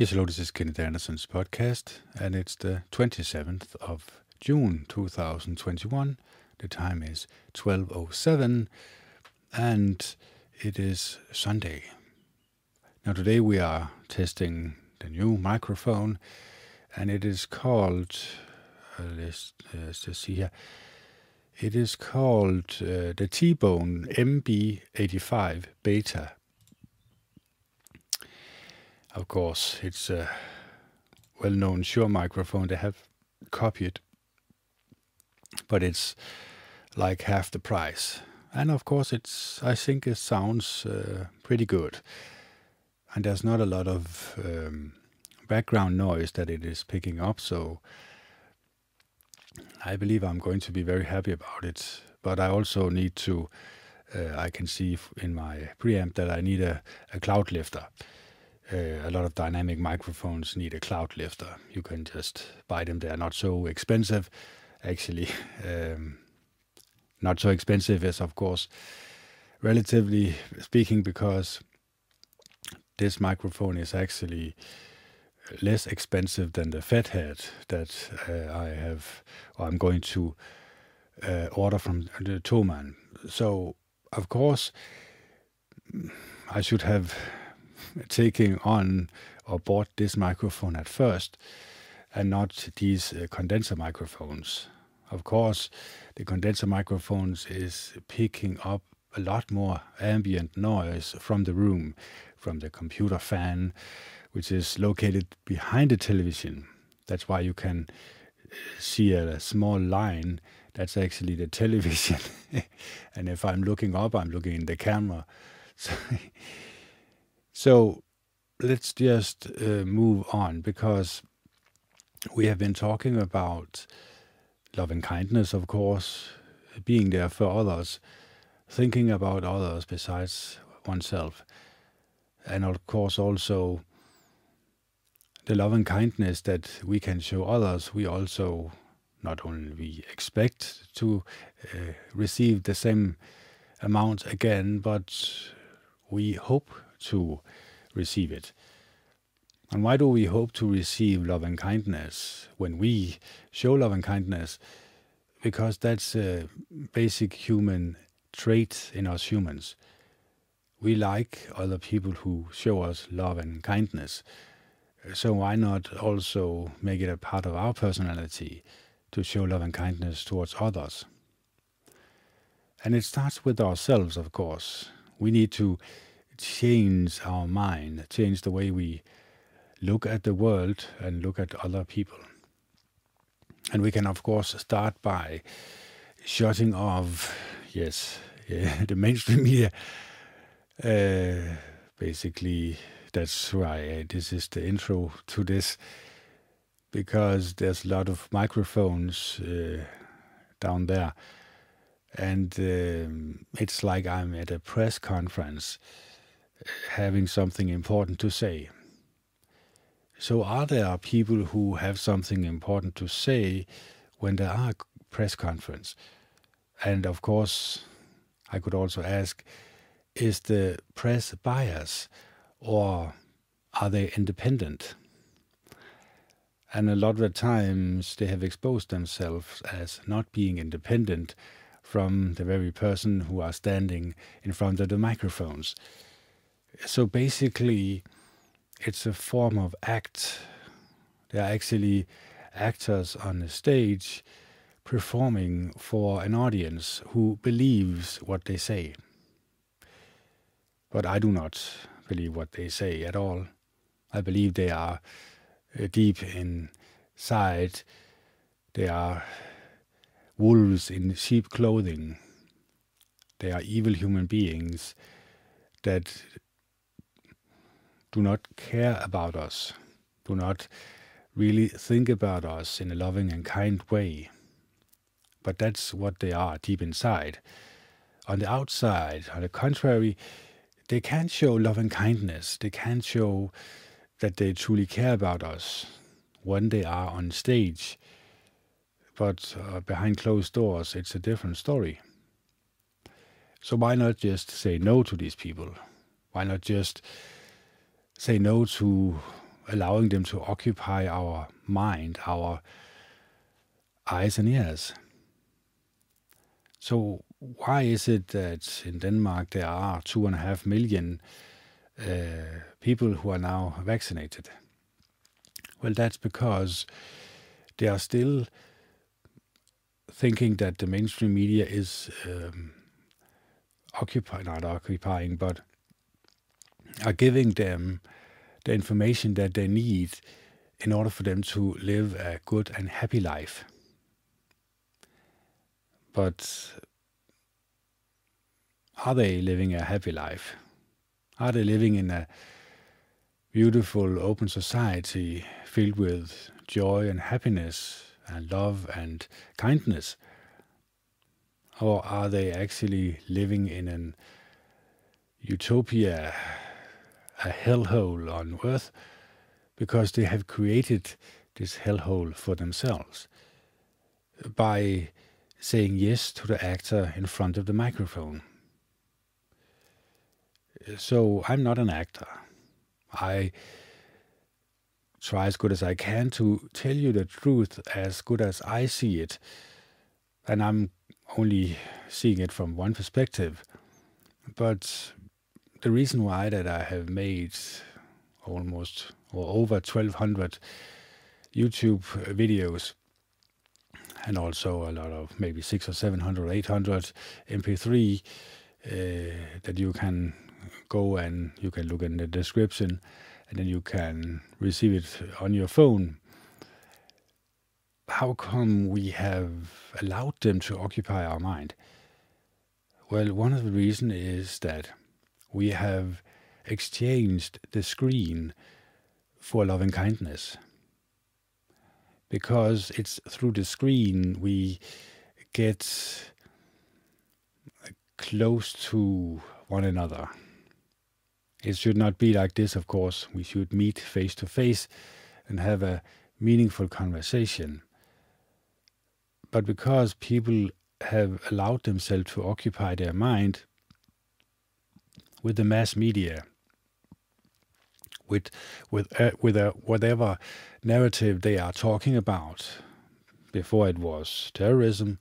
Yes, hello, this is Kenneth Anderson's podcast, and it's the 27th of June 2021. The time is 12.07, and it is Sunday. Now, today we are testing the new microphone, and it is called, uh, let's, let's just see here, it is called uh, the T-Bone MB85 Beta of course, it's a well-known Shure microphone they have copied, but it's like half the price. And of course, it's I think it sounds uh, pretty good, and there's not a lot of um, background noise that it is picking up. So I believe I'm going to be very happy about it. But I also need to. Uh, I can see in my preamp that I need a, a cloud lifter. Uh, a lot of dynamic microphones need a cloud lifter. You can just buy them. They are not so expensive, actually. Um, not so expensive as, of course, relatively speaking, because this microphone is actually less expensive than the Fathead that uh, I have, or I'm going to uh, order from the Thomann. So, of course, I should have taking on or bought this microphone at first and not these uh, condenser microphones. Of course, the condenser microphones is picking up a lot more ambient noise from the room, from the computer fan, which is located behind the television. That's why you can uh, see a small line. That's actually the television. and if I'm looking up, I'm looking in the camera. So so let's just uh, move on because we have been talking about loving kindness, of course, being there for others, thinking about others besides oneself, and of course also the love and kindness that we can show others. We also not only we expect to uh, receive the same amount again, but we hope to receive it. And why do we hope to receive love and kindness when we show love and kindness? Because that's a basic human trait in us humans. We like other people who show us love and kindness. So why not also make it a part of our personality to show love and kindness towards others? And it starts with ourselves, of course. We need to change our mind, change the way we look at the world and look at other people. And we can, of course, start by shutting off, yes, yeah, the mainstream media. Uh, basically, that's why this is the intro to this, because there's a lot of microphones uh, down there. And um, it's like I'm at a press conference having something important to say. So, are there people who have something important to say when there are press conference? And of course, I could also ask, is the press biased or are they independent? And a lot of the times they have exposed themselves as not being independent from the very person who are standing in front of the microphones so basically, it's a form of act. They are actually actors on the stage performing for an audience who believes what they say. But I do not believe what they say at all. I believe they are uh, deep inside. They are wolves in sheep clothing. They are evil human beings that do not care about us, do not really think about us in a loving and kind way. But that's what they are deep inside. On the outside, on the contrary, they can't show love and kindness. They can't show that they truly care about us when they are on stage. But uh, behind closed doors, it's a different story. So why not just say no to these people? Why not just say no to allowing them to occupy our mind, our eyes and ears. So why is it that in Denmark there are two and a half million uh, people who are now vaccinated? Well, that's because they are still thinking that the mainstream media is um, occupying, not occupying, but are giving them the information that they need in order for them to live a good and happy life. But are they living a happy life? Are they living in a beautiful, open society filled with joy and happiness and love and kindness? Or are they actually living in an utopia, a hellhole on earth, because they have created this hellhole for themselves by saying yes to the actor in front of the microphone? So I'm not an actor. I try as good as I can to tell you the truth as good as I see it. And I'm only seeing it from one perspective. But the reason why that I have made almost or over 1200 YouTube videos and also a lot of maybe six or 700, 800 MP3 uh, that you can go and you can look in the description and then you can receive it on your phone. How come we have allowed them to occupy our mind? Well, one of the reasons is that we have exchanged the screen for loving kindness. Because it's through the screen we get close to one another. It should not be like this, of course. We should meet face to face and have a meaningful conversation. But because people have allowed themselves to occupy their mind with the mass media, with with uh, with a, whatever narrative they are talking about. Before it was terrorism,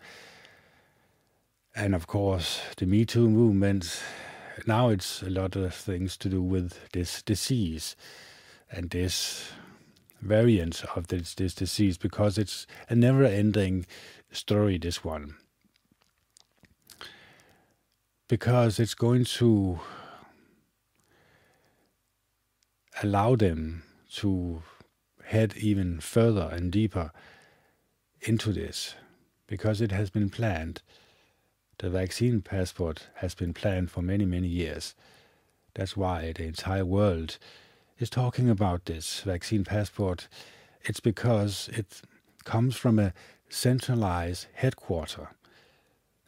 and of course the Me Too movement now it's a lot of things to do with this disease and this variant of this, this disease because it's a never ending story, this one. Because it's going to allow them to head even further and deeper into this because it has been planned the vaccine passport has been planned for many, many years. That's why the entire world is talking about this vaccine passport. It's because it comes from a centralized headquarter.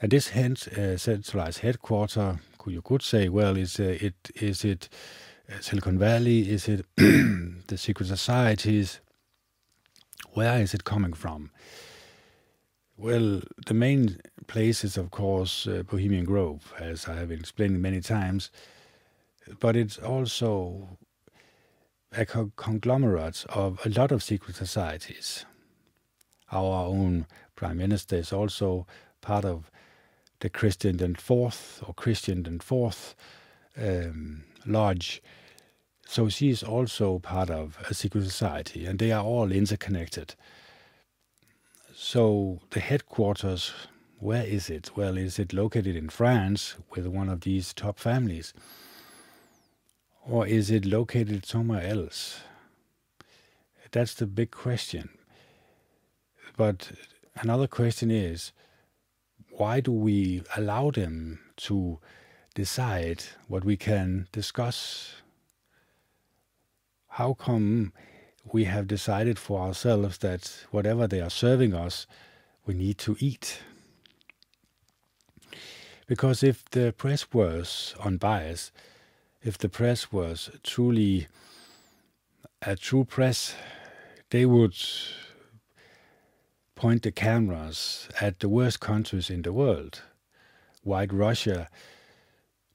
And this hence, uh, centralized headquarter, you could say, well, is uh, it is it Silicon Valley? Is it the secret societies? Where is it coming from? Well, the main place is, of course, uh, Bohemian Grove, as I have explained many times, but it's also a co- conglomerate of a lot of secret societies. Our own Prime Minister is also part of the Christian and Fourth or Christian and Fourth um, Lodge. So she is also part of a secret society, and they are all interconnected. So the headquarters, where is it? Well, is it located in France with one of these top families? Or is it located somewhere else? That's the big question. But another question is why do we allow them to decide what we can discuss? How come we have decided for ourselves that whatever they are serving us, we need to eat. Because if the press was unbiased, if the press was truly a true press, they would point the cameras at the worst countries in the world White Russia,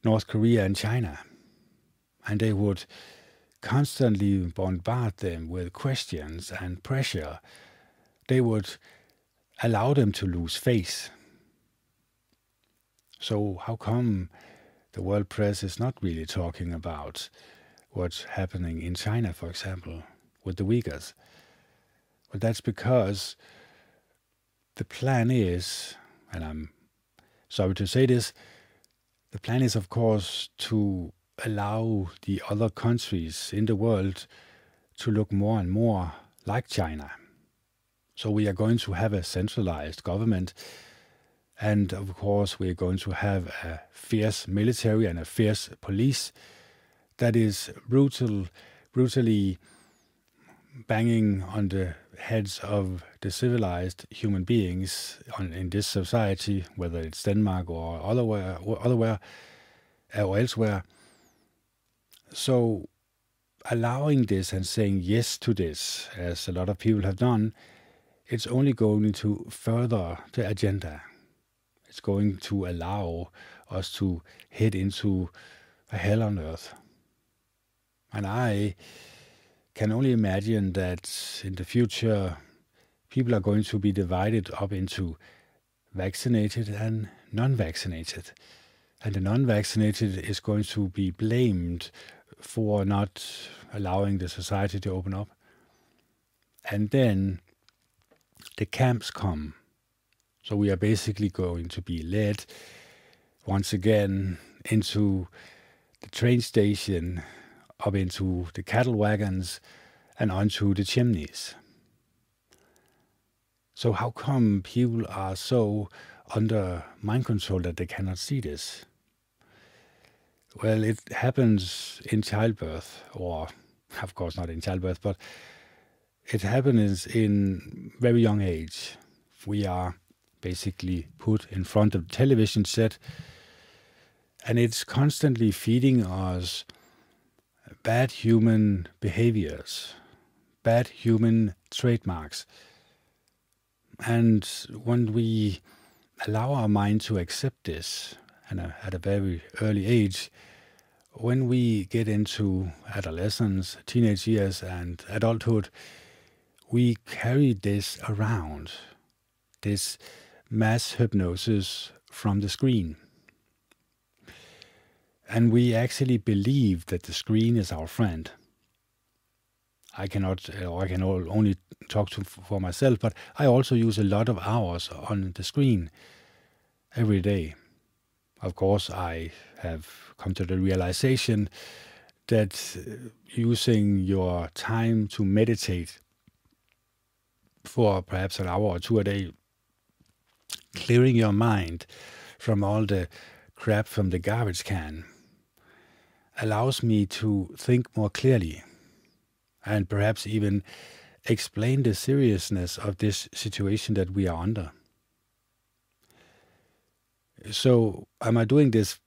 North Korea, and China. And they would constantly bombard them with questions and pressure, they would allow them to lose faith. So, how come the world press is not really talking about what's happening in China, for example, with the Uyghurs? Well, that's because the plan is, and I'm sorry to say this, the plan is, of course, to allow the other countries in the world to look more and more like China. So we are going to have a centralized government. And of course, we're going to have a fierce military and a fierce police that is brutal, brutally banging on the heads of the civilized human beings on, in this society, whether it's Denmark or otherwhere, or otherwhere or elsewhere. So, allowing this and saying yes to this, as a lot of people have done, it's only going to further the agenda. It's going to allow us to head into a hell on earth. And I can only imagine that in the future, people are going to be divided up into vaccinated and non vaccinated. And the non vaccinated is going to be blamed for not allowing the society to open up. And then the camps come. So we are basically going to be led once again into the train station, up into the cattle wagons, and onto the chimneys. So, how come people are so under mind control that they cannot see this? Well, it happens in childbirth, or of course not in childbirth, but it happens in very young age. We are basically put in front of the television set, and it's constantly feeding us bad human behaviors, bad human trademarks. And when we allow our mind to accept this, and at a very early age, when we get into adolescence, teenage years, and adulthood, we carry this around, this mass hypnosis from the screen. And we actually believe that the screen is our friend. I cannot, or I can only talk to, for myself, but I also use a lot of hours on the screen every day. Of course, I have come to the realization that uh, using your time to meditate for perhaps an hour or two a day, clearing your mind from all the crap from the garbage can, allows me to think more clearly and perhaps even explain the seriousness of this situation that we are under. So, am I doing this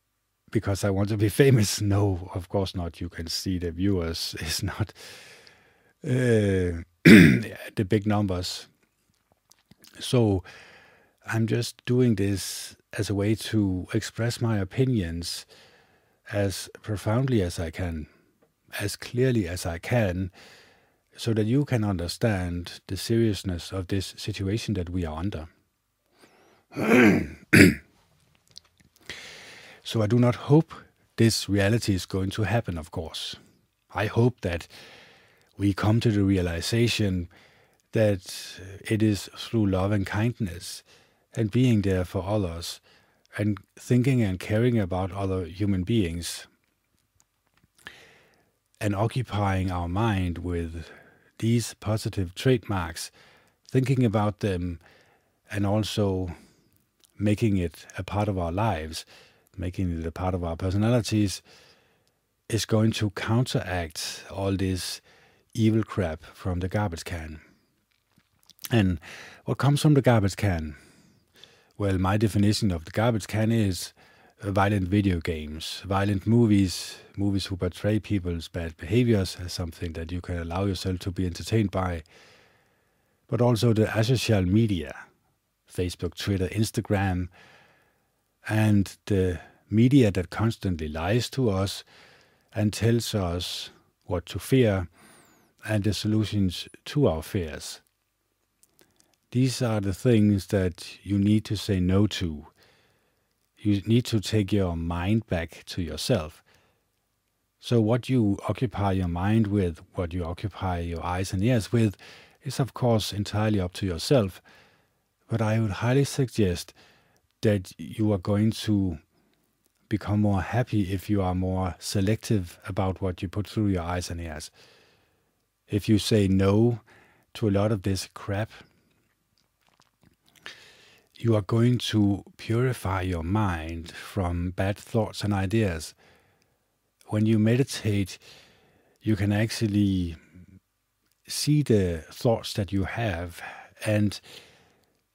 because I want to be famous? No, of course not. You can see the viewers is not uh, the big numbers. So, I'm just doing this as a way to express my opinions as profoundly as I can, as clearly as I can, so that you can understand the seriousness of this situation that we are under. so I do not hope this reality is going to happen, of course. I hope that we come to the realization that it is through love and kindness and being there for others and thinking and caring about other human beings and occupying our mind with these positive trademarks, thinking about them and also making it a part of our lives, making it a part of our personalities, is going to counteract all this evil crap from the garbage can. And what comes from the garbage can? Well, my definition of the garbage can is violent video games, violent movies, movies who portray people's bad behaviors as something that you can allow yourself to be entertained by, but also the asocial media, Facebook, Twitter, Instagram, and the media that constantly lies to us and tells us what to fear, and the solutions to our fears. These are the things that you need to say no to. You need to take your mind back to yourself. So, what you occupy your mind with, what you occupy your eyes and ears with, is of course entirely up to yourself. But I would highly suggest that you are going to become more happy if you are more selective about what you put through your eyes and ears. If you say no to a lot of this crap, you are going to purify your mind from bad thoughts and ideas. When you meditate, you can actually see the thoughts that you have, and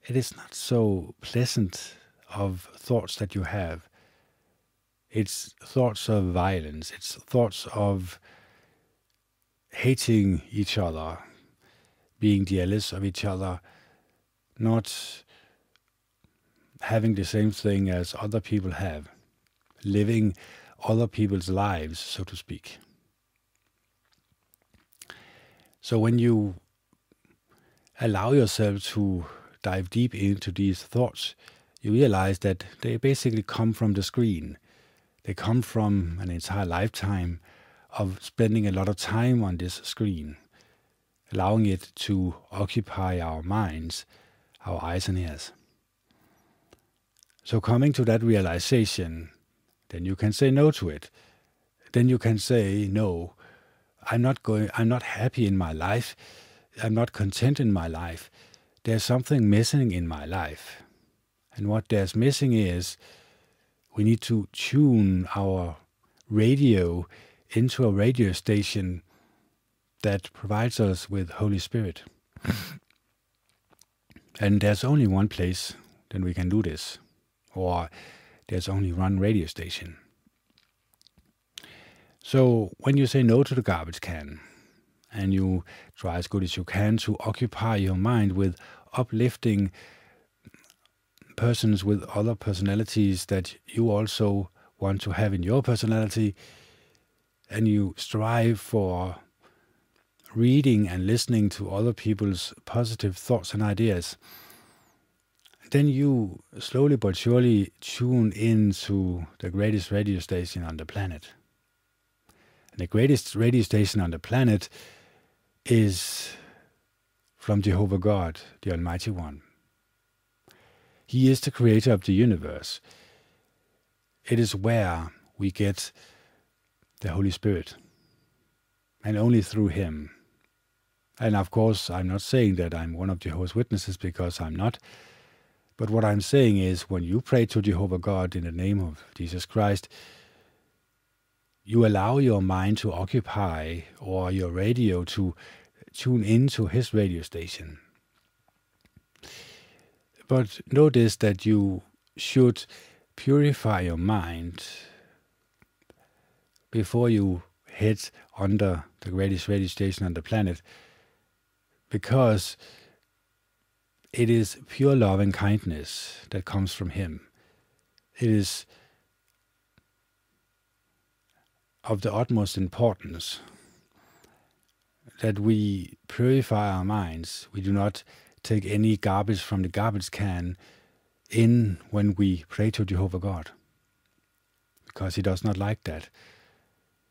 it is not so pleasant of thoughts that you have. It's thoughts of violence, it's thoughts of hating each other, being jealous of each other, not having the same thing as other people have, living other people's lives, so to speak. So when you allow yourself to dive deep into these thoughts, you realize that they basically come from the screen. They come from an entire lifetime of spending a lot of time on this screen, allowing it to occupy our minds, our eyes and ears. So coming to that realization, then you can say no to it. Then you can say, no, I'm not going, I'm not happy in my life. I'm not content in my life. There's something missing in my life. And what there's missing is we need to tune our radio into a radio station that provides us with Holy Spirit. and there's only one place that we can do this or there's only one radio station. So when you say no to the garbage can, and you try as good as you can to occupy your mind with uplifting persons with other personalities that you also want to have in your personality, and you strive for reading and listening to other people's positive thoughts and ideas, then you slowly but surely tune into the greatest radio station on the planet. And the greatest radio station on the planet is from Jehovah God, the Almighty One. He is the creator of the universe. It is where we get the Holy Spirit, and only through Him. And of course, I'm not saying that I'm one of Jehovah's Witnesses because I'm not. But what I'm saying is, when you pray to Jehovah God in the name of Jesus Christ, you allow your mind to occupy or your radio to tune into his radio station. But notice that you should purify your mind before you hit under the greatest radio station on the planet because it is pure love and kindness that comes from Him. It is of the utmost importance that we purify our minds. We do not take any garbage from the garbage can in when we pray to Jehovah God. Because He does not like that.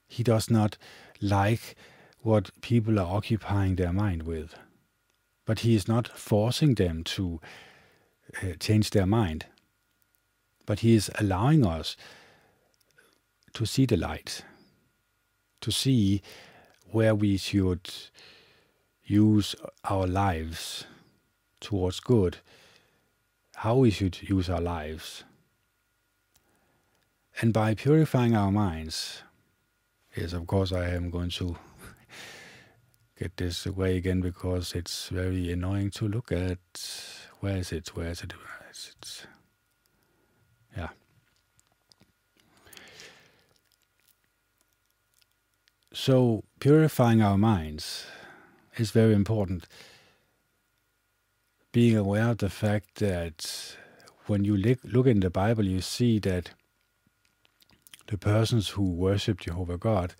He does not like what people are occupying their mind with but he is not forcing them to uh, change their mind. But he is allowing us to see the light, to see where we should use our lives towards good, how we should use our lives. And by purifying our minds, yes, of course, I am going to get this away again because it's very annoying to look at. Where is it? Where is it? Where is it? Yeah. So purifying our minds is very important. Being aware of the fact that when you look in the Bible, you see that the persons who worship Jehovah God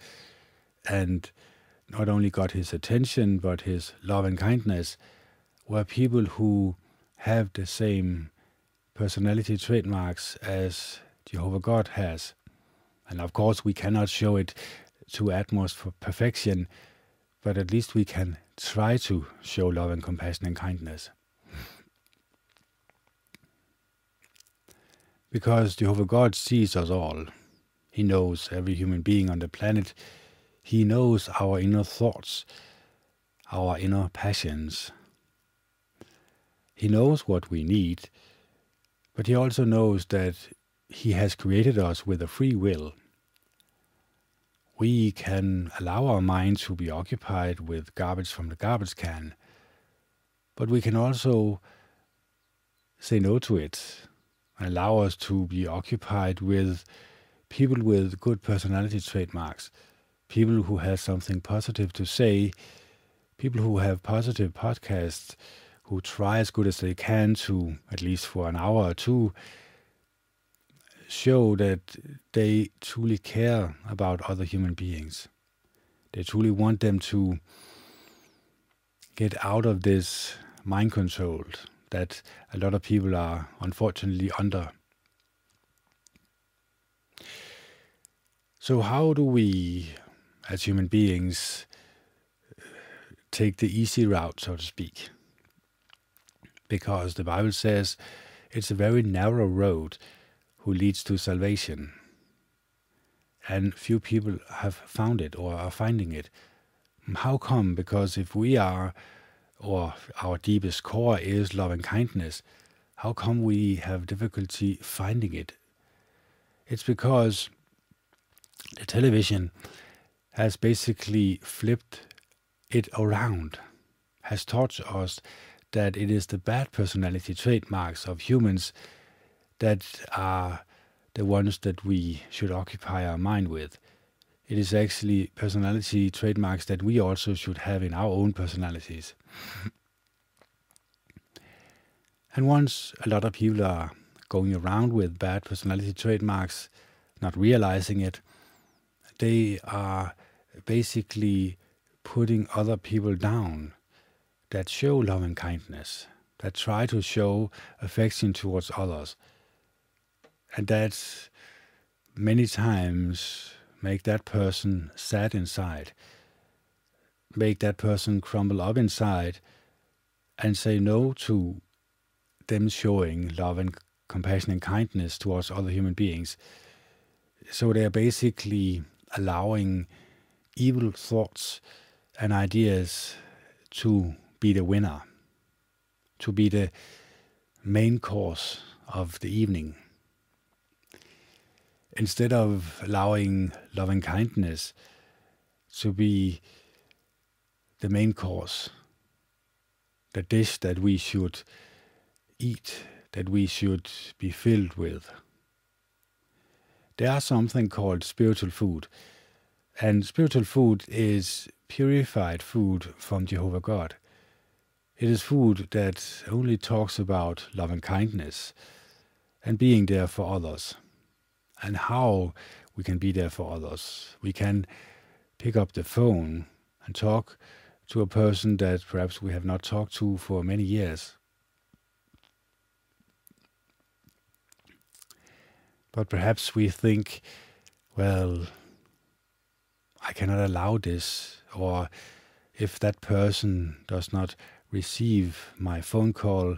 and not only got his attention, but his love and kindness, were people who have the same personality trademarks as Jehovah God has. And of course, we cannot show it to utmost for perfection, but at least we can try to show love and compassion and kindness. Because Jehovah God sees us all. He knows every human being on the planet. He knows our inner thoughts, our inner passions. He knows what we need, but he also knows that he has created us with a free will. We can allow our mind to be occupied with garbage from the garbage can, but we can also say no to it allow us to be occupied with people with good personality trademarks, people who have something positive to say, people who have positive podcasts, who try as good as they can to, at least for an hour or two, show that they truly care about other human beings. They truly want them to get out of this mind controlled that a lot of people are unfortunately under. So, how do we, as human beings, take the easy route, so to speak? Because the Bible says it's a very narrow road who leads to salvation. And few people have found it or are finding it. How come? Because if we are or our deepest core is love and kindness, how come we have difficulty finding it? It's because the television has basically flipped it around, has taught us that it is the bad personality trademarks of humans that are the ones that we should occupy our mind with. It is actually personality trademarks that we also should have in our own personalities. and once a lot of people are going around with bad personality trademarks, not realizing it, they are basically putting other people down that show love and kindness, that try to show affection towards others. And that many times make that person sad inside make that person crumble up inside and say no to them showing love and compassion and kindness towards other human beings. So they are basically allowing evil thoughts and ideas to be the winner, to be the main course of the evening. Instead of allowing love and kindness to be the main course, the dish that we should eat, that we should be filled with. There are something called spiritual food, and spiritual food is purified food from Jehovah God. It is food that only talks about love and kindness and being there for others and how we can be there for others. We can pick up the phone and talk to a person that perhaps we have not talked to for many years. But perhaps we think, well, I cannot allow this, or if that person does not receive my phone call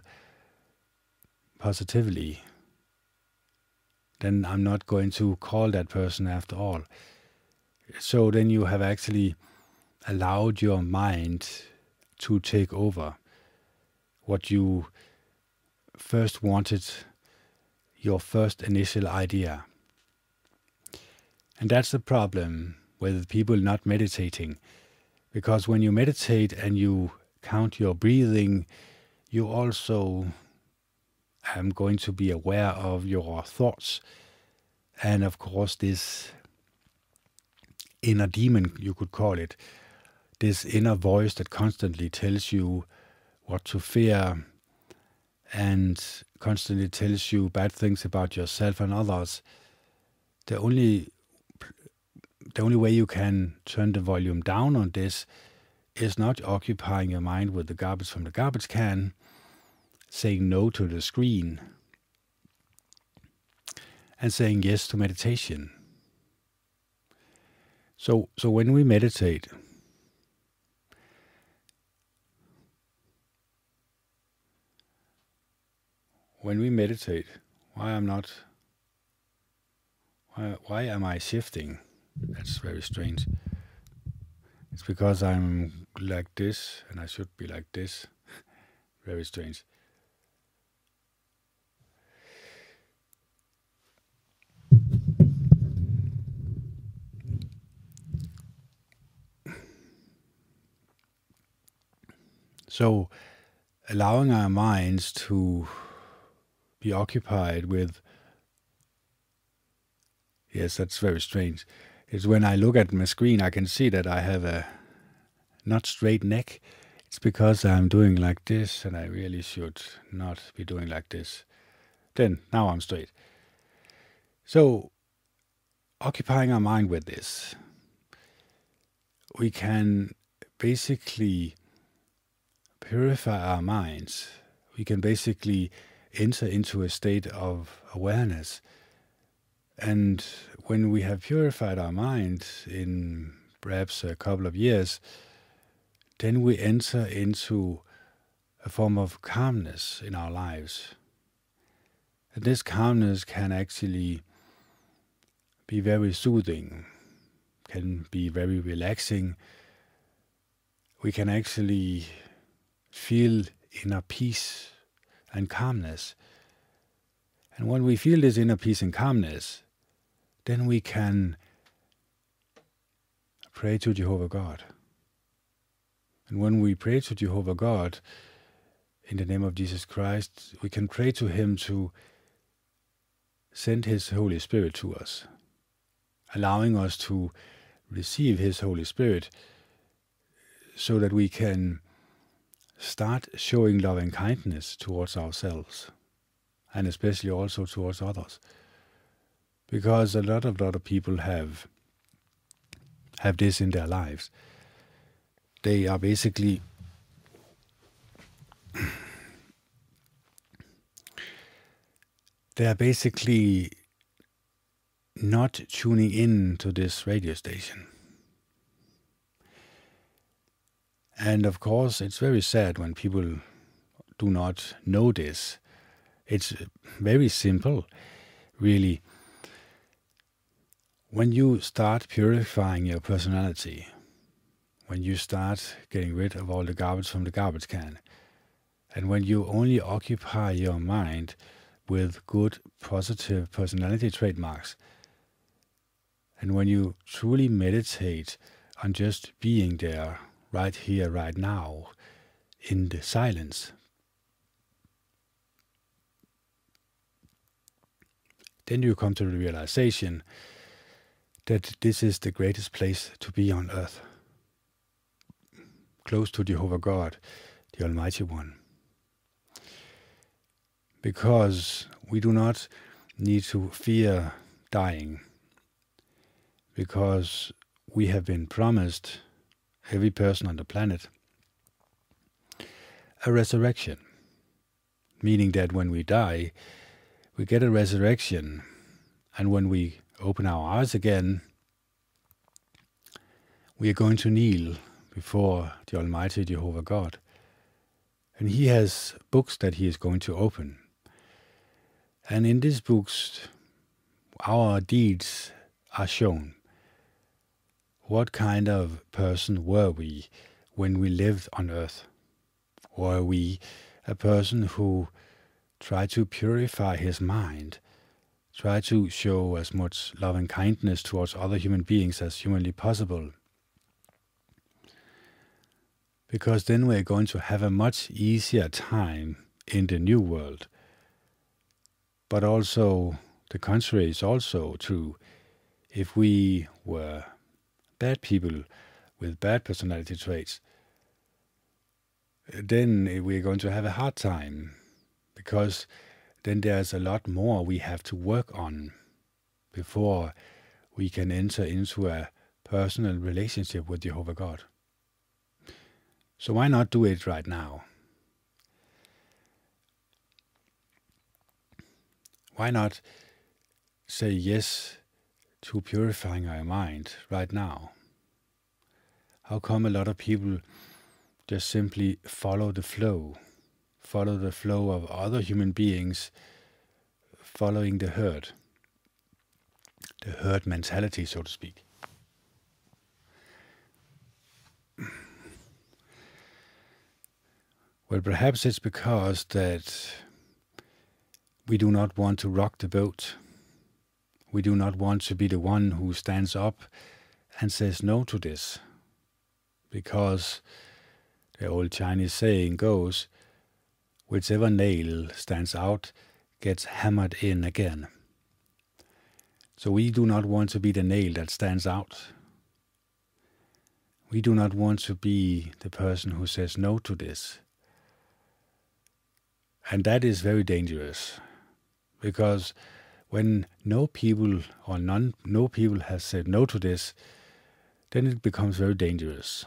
positively, then I'm not going to call that person after all. So then you have actually allowed your mind to take over what you first wanted, your first initial idea. And that's the problem with people not meditating. Because when you meditate and you count your breathing, you also am going to be aware of your thoughts. And of course, this inner demon, you could call it, this inner voice that constantly tells you what to fear and constantly tells you bad things about yourself and others, the only the only way you can turn the volume down on this is not occupying your mind with the garbage from the garbage can, saying no to the screen, and saying yes to meditation. So, so when we meditate, when we meditate, why I'm not, why, why am I shifting? That's very strange. It's because I'm like this and I should be like this. very strange. So, allowing our minds to be occupied with. Yes, that's very strange. It's when I look at my screen, I can see that I have a not straight neck. It's because I'm doing like this, and I really should not be doing like this. Then, now I'm straight. So, occupying our mind with this, we can basically purify our minds, we can basically enter into a state of awareness. And when we have purified our mind in perhaps a couple of years, then we enter into a form of calmness in our lives. And this calmness can actually be very soothing, can be very relaxing. We can actually feel inner peace and calmness. And when we feel this inner peace and calmness, then we can pray to Jehovah God. And when we pray to Jehovah God in the name of Jesus Christ, we can pray to Him to send His Holy Spirit to us, allowing us to receive His Holy Spirit so that we can start showing love and kindness towards ourselves and especially also towards others. Because a lot of other people have have this in their lives. They are basically they are basically not tuning in to this radio station And of course, it's very sad when people do not know this. It's very simple, really. When you start purifying your personality, when you start getting rid of all the garbage from the garbage can, and when you only occupy your mind with good, positive personality trademarks, and when you truly meditate on just being there right here, right now, in the silence. Then you come to the realization that this is the greatest place to be on earth, close to Jehovah God, the Almighty One. Because we do not need to fear dying, because we have been promised every person on the planet a resurrection, meaning that when we die, we get a resurrection, and when we open our eyes again, we are going to kneel before the Almighty Jehovah God. And He has books that He is going to open. And in these books, our deeds are shown what kind of person were we when we lived on earth? Were we a person who tried to purify his mind, tried to show as much love and kindness towards other human beings as humanly possible? Because then we're going to have a much easier time in the new world. But also, the contrary is also true. If we were bad people with bad personality traits, then we're going to have a hard time because then there's a lot more we have to work on before we can enter into a personal relationship with Jehovah God. So why not do it right now? Why not say yes to purifying our mind right now? How come a lot of people just simply follow the flow, follow the flow of other human beings, following the herd, the herd mentality, so to speak? Well, perhaps it's because that we do not want to rock the boat. We do not want to be the one who stands up and says no to this. Because the old Chinese saying goes, whichever nail stands out gets hammered in again. So we do not want to be the nail that stands out. We do not want to be the person who says no to this. And that is very dangerous because when no people or none, no people has said no to this, then it becomes very dangerous.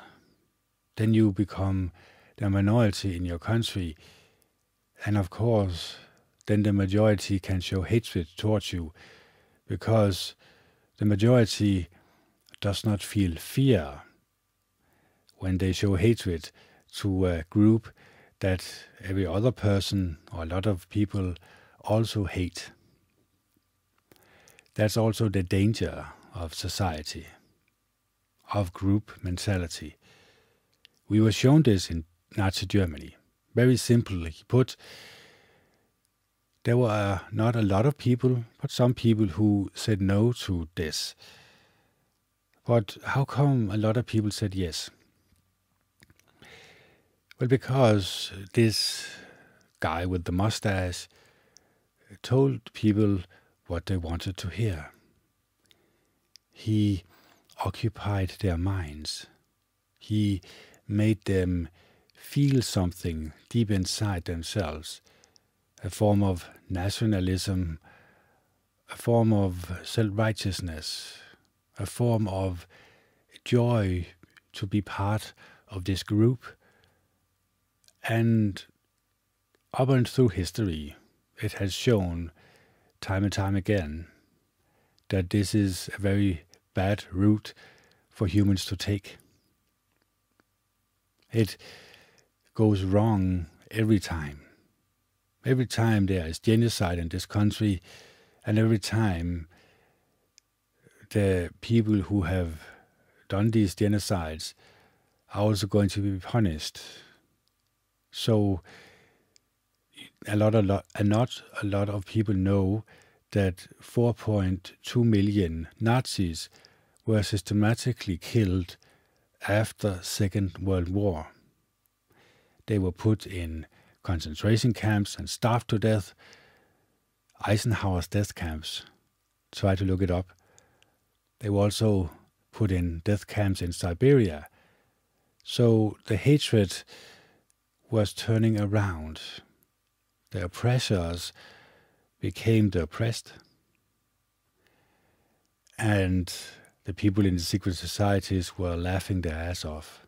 Then you become the minority in your country, and of course, then the majority can show hatred towards you because the majority does not feel fear when they show hatred to a group that every other person or a lot of people also hate. That's also the danger of society, of group mentality. We were shown this in Nazi Germany. Very simply put, there were not a lot of people, but some people who said no to this. But how come a lot of people said yes? Well, because this guy with the mustache told people what they wanted to hear. He occupied their minds. He made them feel something deep inside themselves, a form of nationalism, a form of self righteousness, a form of joy to be part of this group. And up and through history, it has shown time and time again that this is a very bad route for humans to take. It goes wrong every time. Every time there is genocide in this country, and every time the people who have done these genocides are also going to be punished. So a lot, a lot, and not a lot of people know that 4.2 million Nazis were systematically killed after Second World War. They were put in concentration camps and starved to death. Eisenhower's death camps. Try to look it up. They were also put in death camps in Siberia. So the hatred was turning around the oppressors became the oppressed. And the people in the secret societies were laughing their ass off.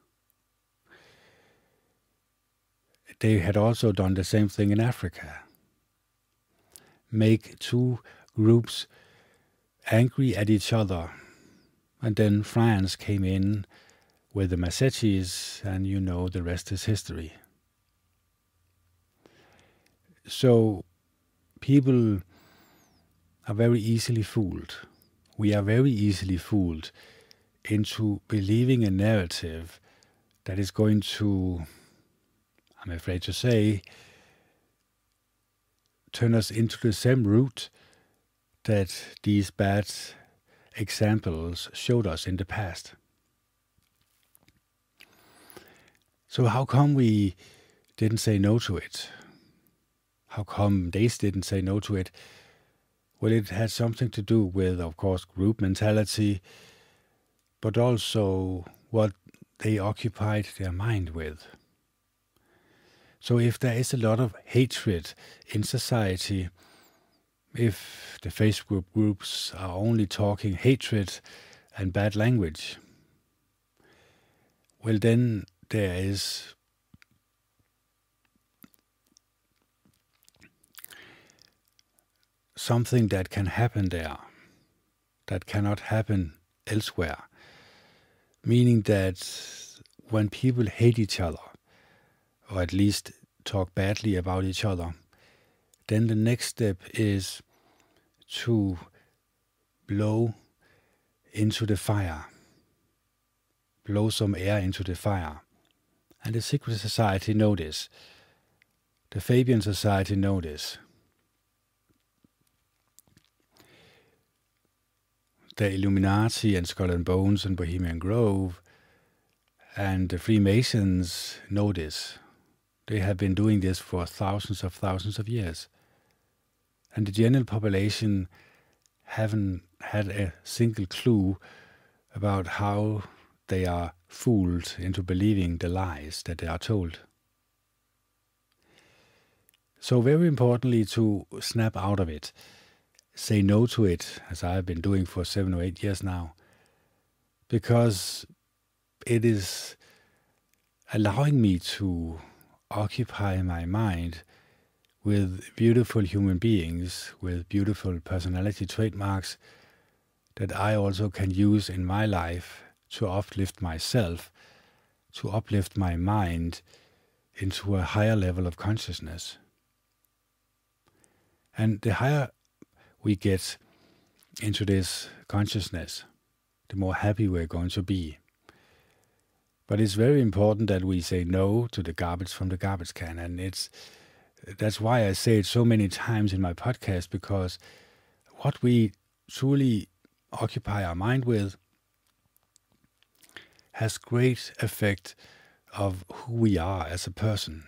They had also done the same thing in Africa. Make two groups angry at each other. And then France came in with the machetes, and you know the rest is history. So people are very easily fooled. We are very easily fooled into believing a narrative that is going to, I'm afraid to say, turn us into the same route that these bad examples showed us in the past. So, how come we didn't say no to it? How come they didn't say no to it? Well, it had something to do with, of course, group mentality, but also what they occupied their mind with. So, if there is a lot of hatred in society, if the Facebook groups are only talking hatred and bad language, well, then there is something that can happen there that cannot happen elsewhere. Meaning that when people hate each other, or at least talk badly about each other, then the next step is to blow into the fire, blow some air into the fire. And the secret society know this. The Fabian Society know this. The Illuminati and Skull and Bones and Bohemian Grove and the Freemasons know this. They have been doing this for thousands of thousands of years. And the general population haven't had a single clue about how they are fooled into believing the lies that they are told. So, very importantly, to snap out of it say no to it, as I've been doing for seven or eight years now, because it is allowing me to occupy my mind with beautiful human beings, with beautiful personality trademarks that I also can use in my life to uplift myself, to uplift my mind into a higher level of consciousness. And the higher we get into this consciousness, the more happy we're going to be. But it's very important that we say no to the garbage from the garbage can, and it's that's why I say it so many times in my podcast because what we truly occupy our mind with has great effect of who we are as a person.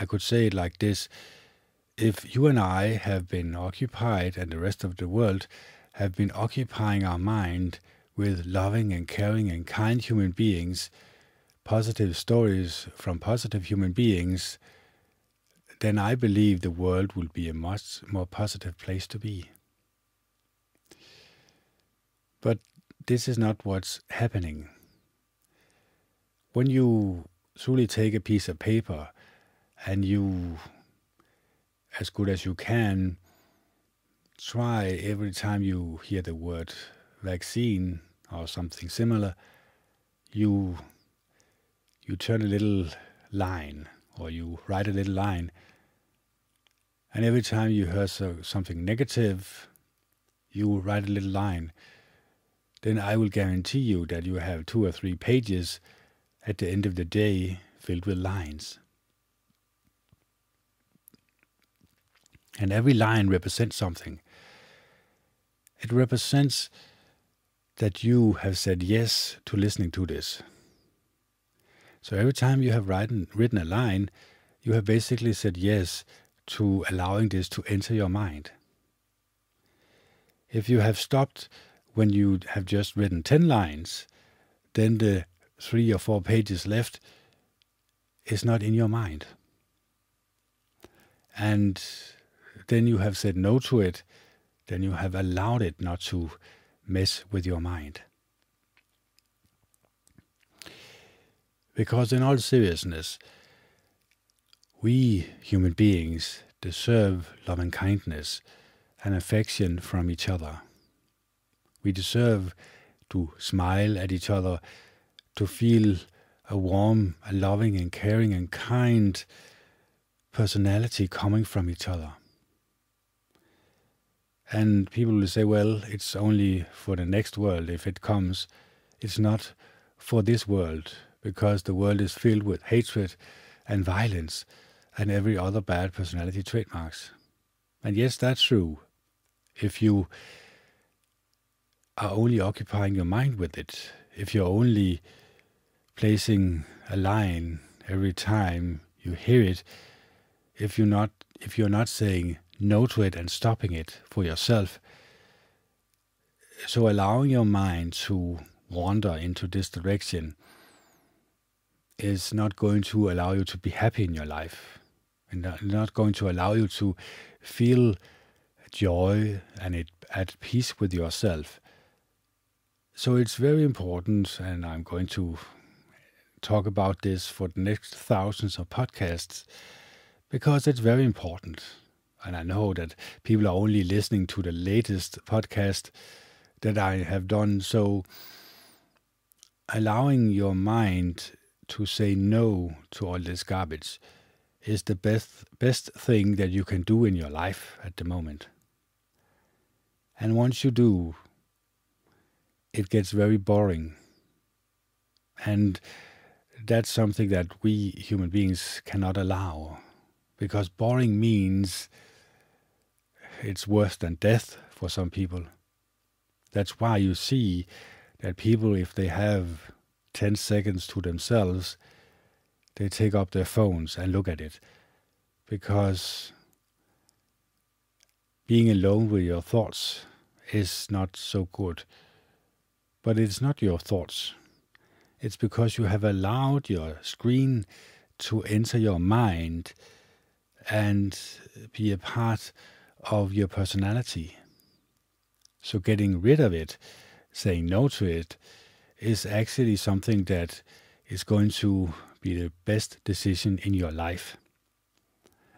I could say it like this if you and I have been occupied, and the rest of the world have been occupying our mind with loving and caring and kind human beings, positive stories from positive human beings, then I believe the world will be a much more positive place to be. But this is not what's happening. When you truly take a piece of paper and you as good as you can, try every time you hear the word vaccine or something similar, you you turn a little line or you write a little line. And every time you hear so, something negative, you write a little line. Then I will guarantee you that you have two or three pages at the end of the day filled with lines. And every line represents something. It represents that you have said yes to listening to this. So every time you have written, written a line, you have basically said yes to allowing this to enter your mind. If you have stopped when you have just written 10 lines, then the three or four pages left is not in your mind. And then you have said no to it, then you have allowed it not to mess with your mind. Because, in all seriousness, we human beings deserve love and kindness and affection from each other. We deserve to smile at each other, to feel a warm, a loving, and caring and kind personality coming from each other. And people will say, well, it's only for the next world if it comes. It's not for this world because the world is filled with hatred and violence and every other bad personality trademarks. And yes, that's true. If you are only occupying your mind with it, if you're only placing a line every time you hear it, if you're not if you're not saying no to it and stopping it for yourself. So allowing your mind to wander into this direction is not going to allow you to be happy in your life and not going to allow you to feel joy and it, at peace with yourself. So it's very important, and I'm going to talk about this for the next thousands of podcasts because it's very important. And I know that people are only listening to the latest podcast that I have done. So allowing your mind to say no to all this garbage is the best best thing that you can do in your life at the moment. And once you do, it gets very boring. And that's something that we human beings cannot allow. Because boring means it's worse than death for some people. That's why you see that people, if they have 10 seconds to themselves, they take up their phones and look at it. Because being alone with your thoughts is not so good. But it's not your thoughts. It's because you have allowed your screen to enter your mind and be a part of your personality. So getting rid of it, saying no to it, is actually something that is going to be the best decision in your life.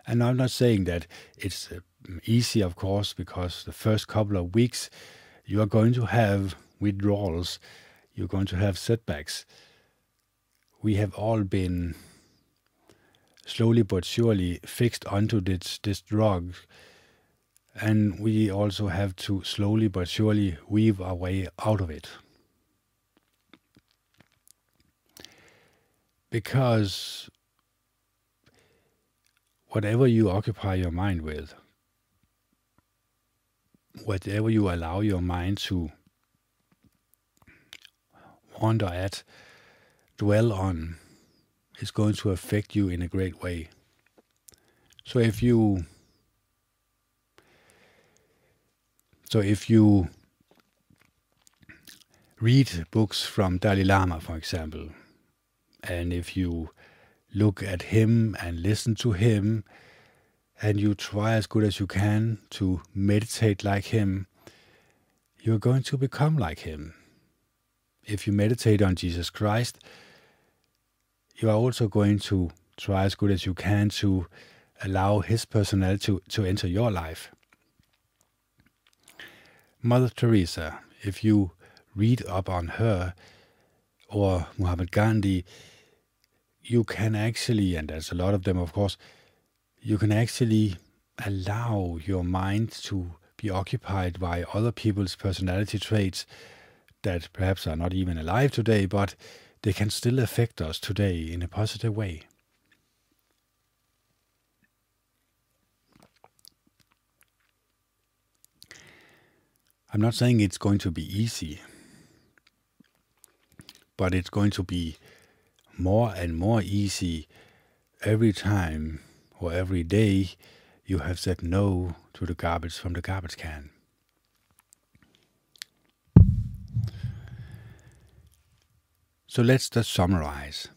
And I'm not saying that it's uh, easy, of course, because the first couple of weeks you are going to have withdrawals, you're going to have setbacks. We have all been slowly but surely fixed onto this, this drug, and we also have to slowly but surely weave our way out of it. Because whatever you occupy your mind with, whatever you allow your mind to wonder at, dwell on, is going to affect you in a great way. So if you so if you read books from Dalai Lama, for example, and if you look at him and listen to him, and you try as good as you can to meditate like him, you're going to become like him if you meditate on Jesus Christ, you are also going to try as good as you can to allow his personality to, to enter your life. Mother Teresa, if you read up on her or Muhammad Gandhi, you can actually, and there's a lot of them, of course, you can actually allow your mind to be occupied by other people's personality traits that perhaps are not even alive today, but they can still affect us today in a positive way. I'm not saying it's going to be easy, but it's going to be more and more easy every time or every day you have said no to the garbage from the garbage can. So let's just summarize.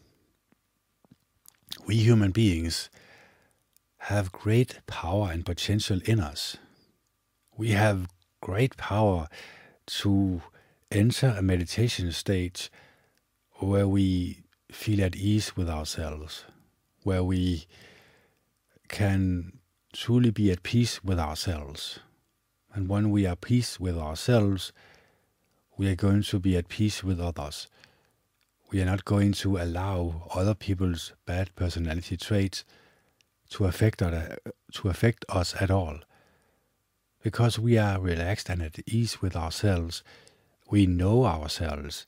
We human beings have great power and potential in us. We have great power to enter a meditation state where we feel at ease with ourselves, where we can truly be at peace with ourselves. And when we are peace with ourselves, we are going to be at peace with others we are not going to allow other people's bad personality traits to affect to affect us at all. Because we are relaxed and at ease with ourselves, we know ourselves.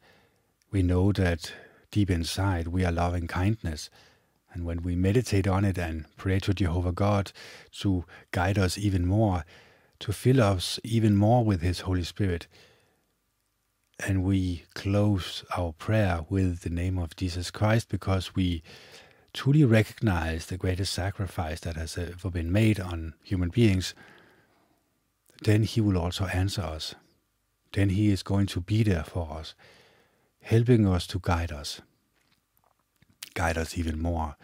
We know that deep inside we are loving kindness. And when we meditate on it and pray to Jehovah God to guide us even more, to fill us even more with His Holy Spirit, and we close our prayer with the name of Jesus Christ because we truly recognize the greatest sacrifice that has ever been made on human beings, then He will also answer us. Then He is going to be there for us, helping us to guide us, guide us even more.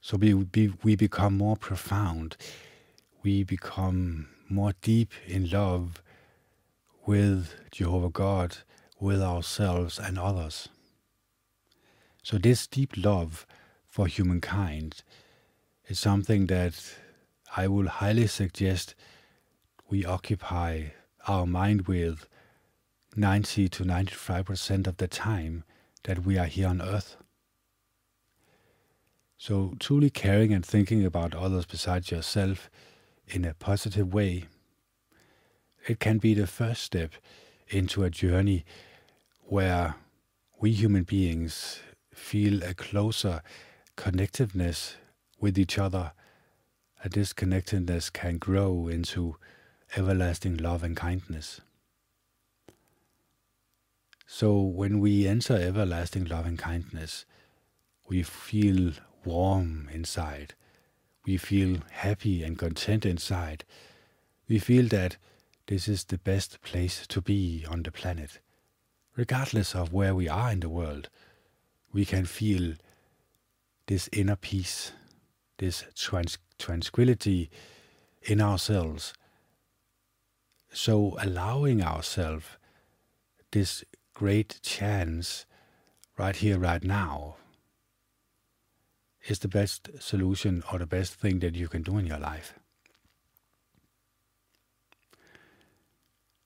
So we, we, we become more profound, we become more deep in love with Jehovah God, with ourselves and others. So, this deep love for humankind is something that I will highly suggest we occupy our mind with 90 to 95% of the time that we are here on earth. So, truly caring and thinking about others besides yourself in a positive way, it can be the first step into a journey where we human beings feel a closer connectiveness with each other, and this connectedness can grow into everlasting love and kindness. So when we enter everlasting love and kindness, we feel warm inside. We feel happy and content inside. We feel that this is the best place to be on the planet. Regardless of where we are in the world, we can feel this inner peace, this trans- tranquility in ourselves. So allowing ourselves this great chance right here, right now, is the best solution or the best thing that you can do in your life.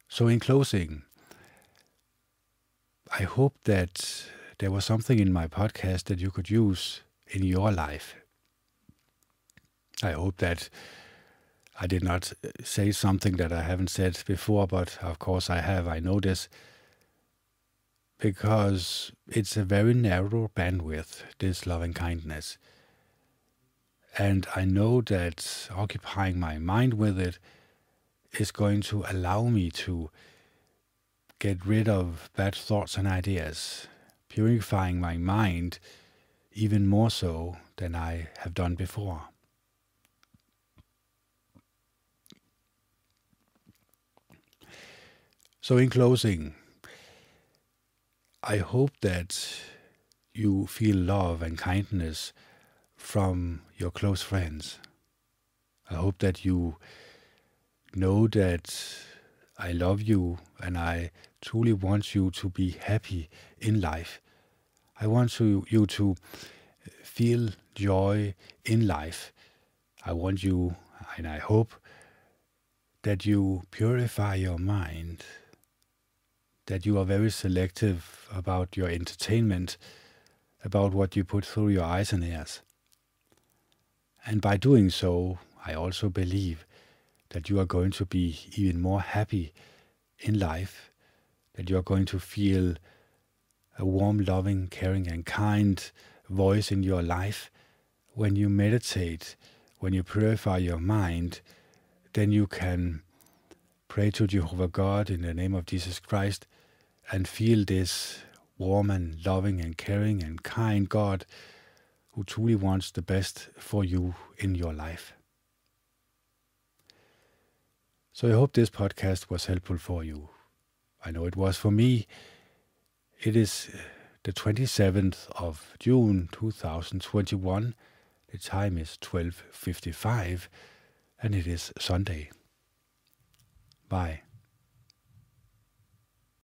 So, in closing, I hope that there was something in my podcast that you could use in your life. I hope that I did not uh, say something that I haven't said before, but of course I have. I know this because it's a very narrow bandwidth, this loving kindness. And I know that occupying my mind with it is going to allow me to get rid of bad thoughts and ideas, purifying my mind even more so than I have done before. So, in closing, I hope that you feel love and kindness from your close friends. I hope that you know that I love you and I truly want you to be happy in life. I want to, you to feel joy in life. I want you, and I hope that you purify your mind that you are very selective about your entertainment, about what you put through your eyes and ears. And by doing so, I also believe that you are going to be even more happy in life, that you are going to feel a warm, loving, caring, and kind voice in your life. When you meditate, when you purify your mind, then you can pray to Jehovah God in the name of Jesus Christ and feel this warm and loving and caring and kind God who truly wants the best for you in your life. So I hope this podcast was helpful for you. I know it was for me. It is uh, the 27th of June 2021. The time is 12:55 and it is Sunday. Bye.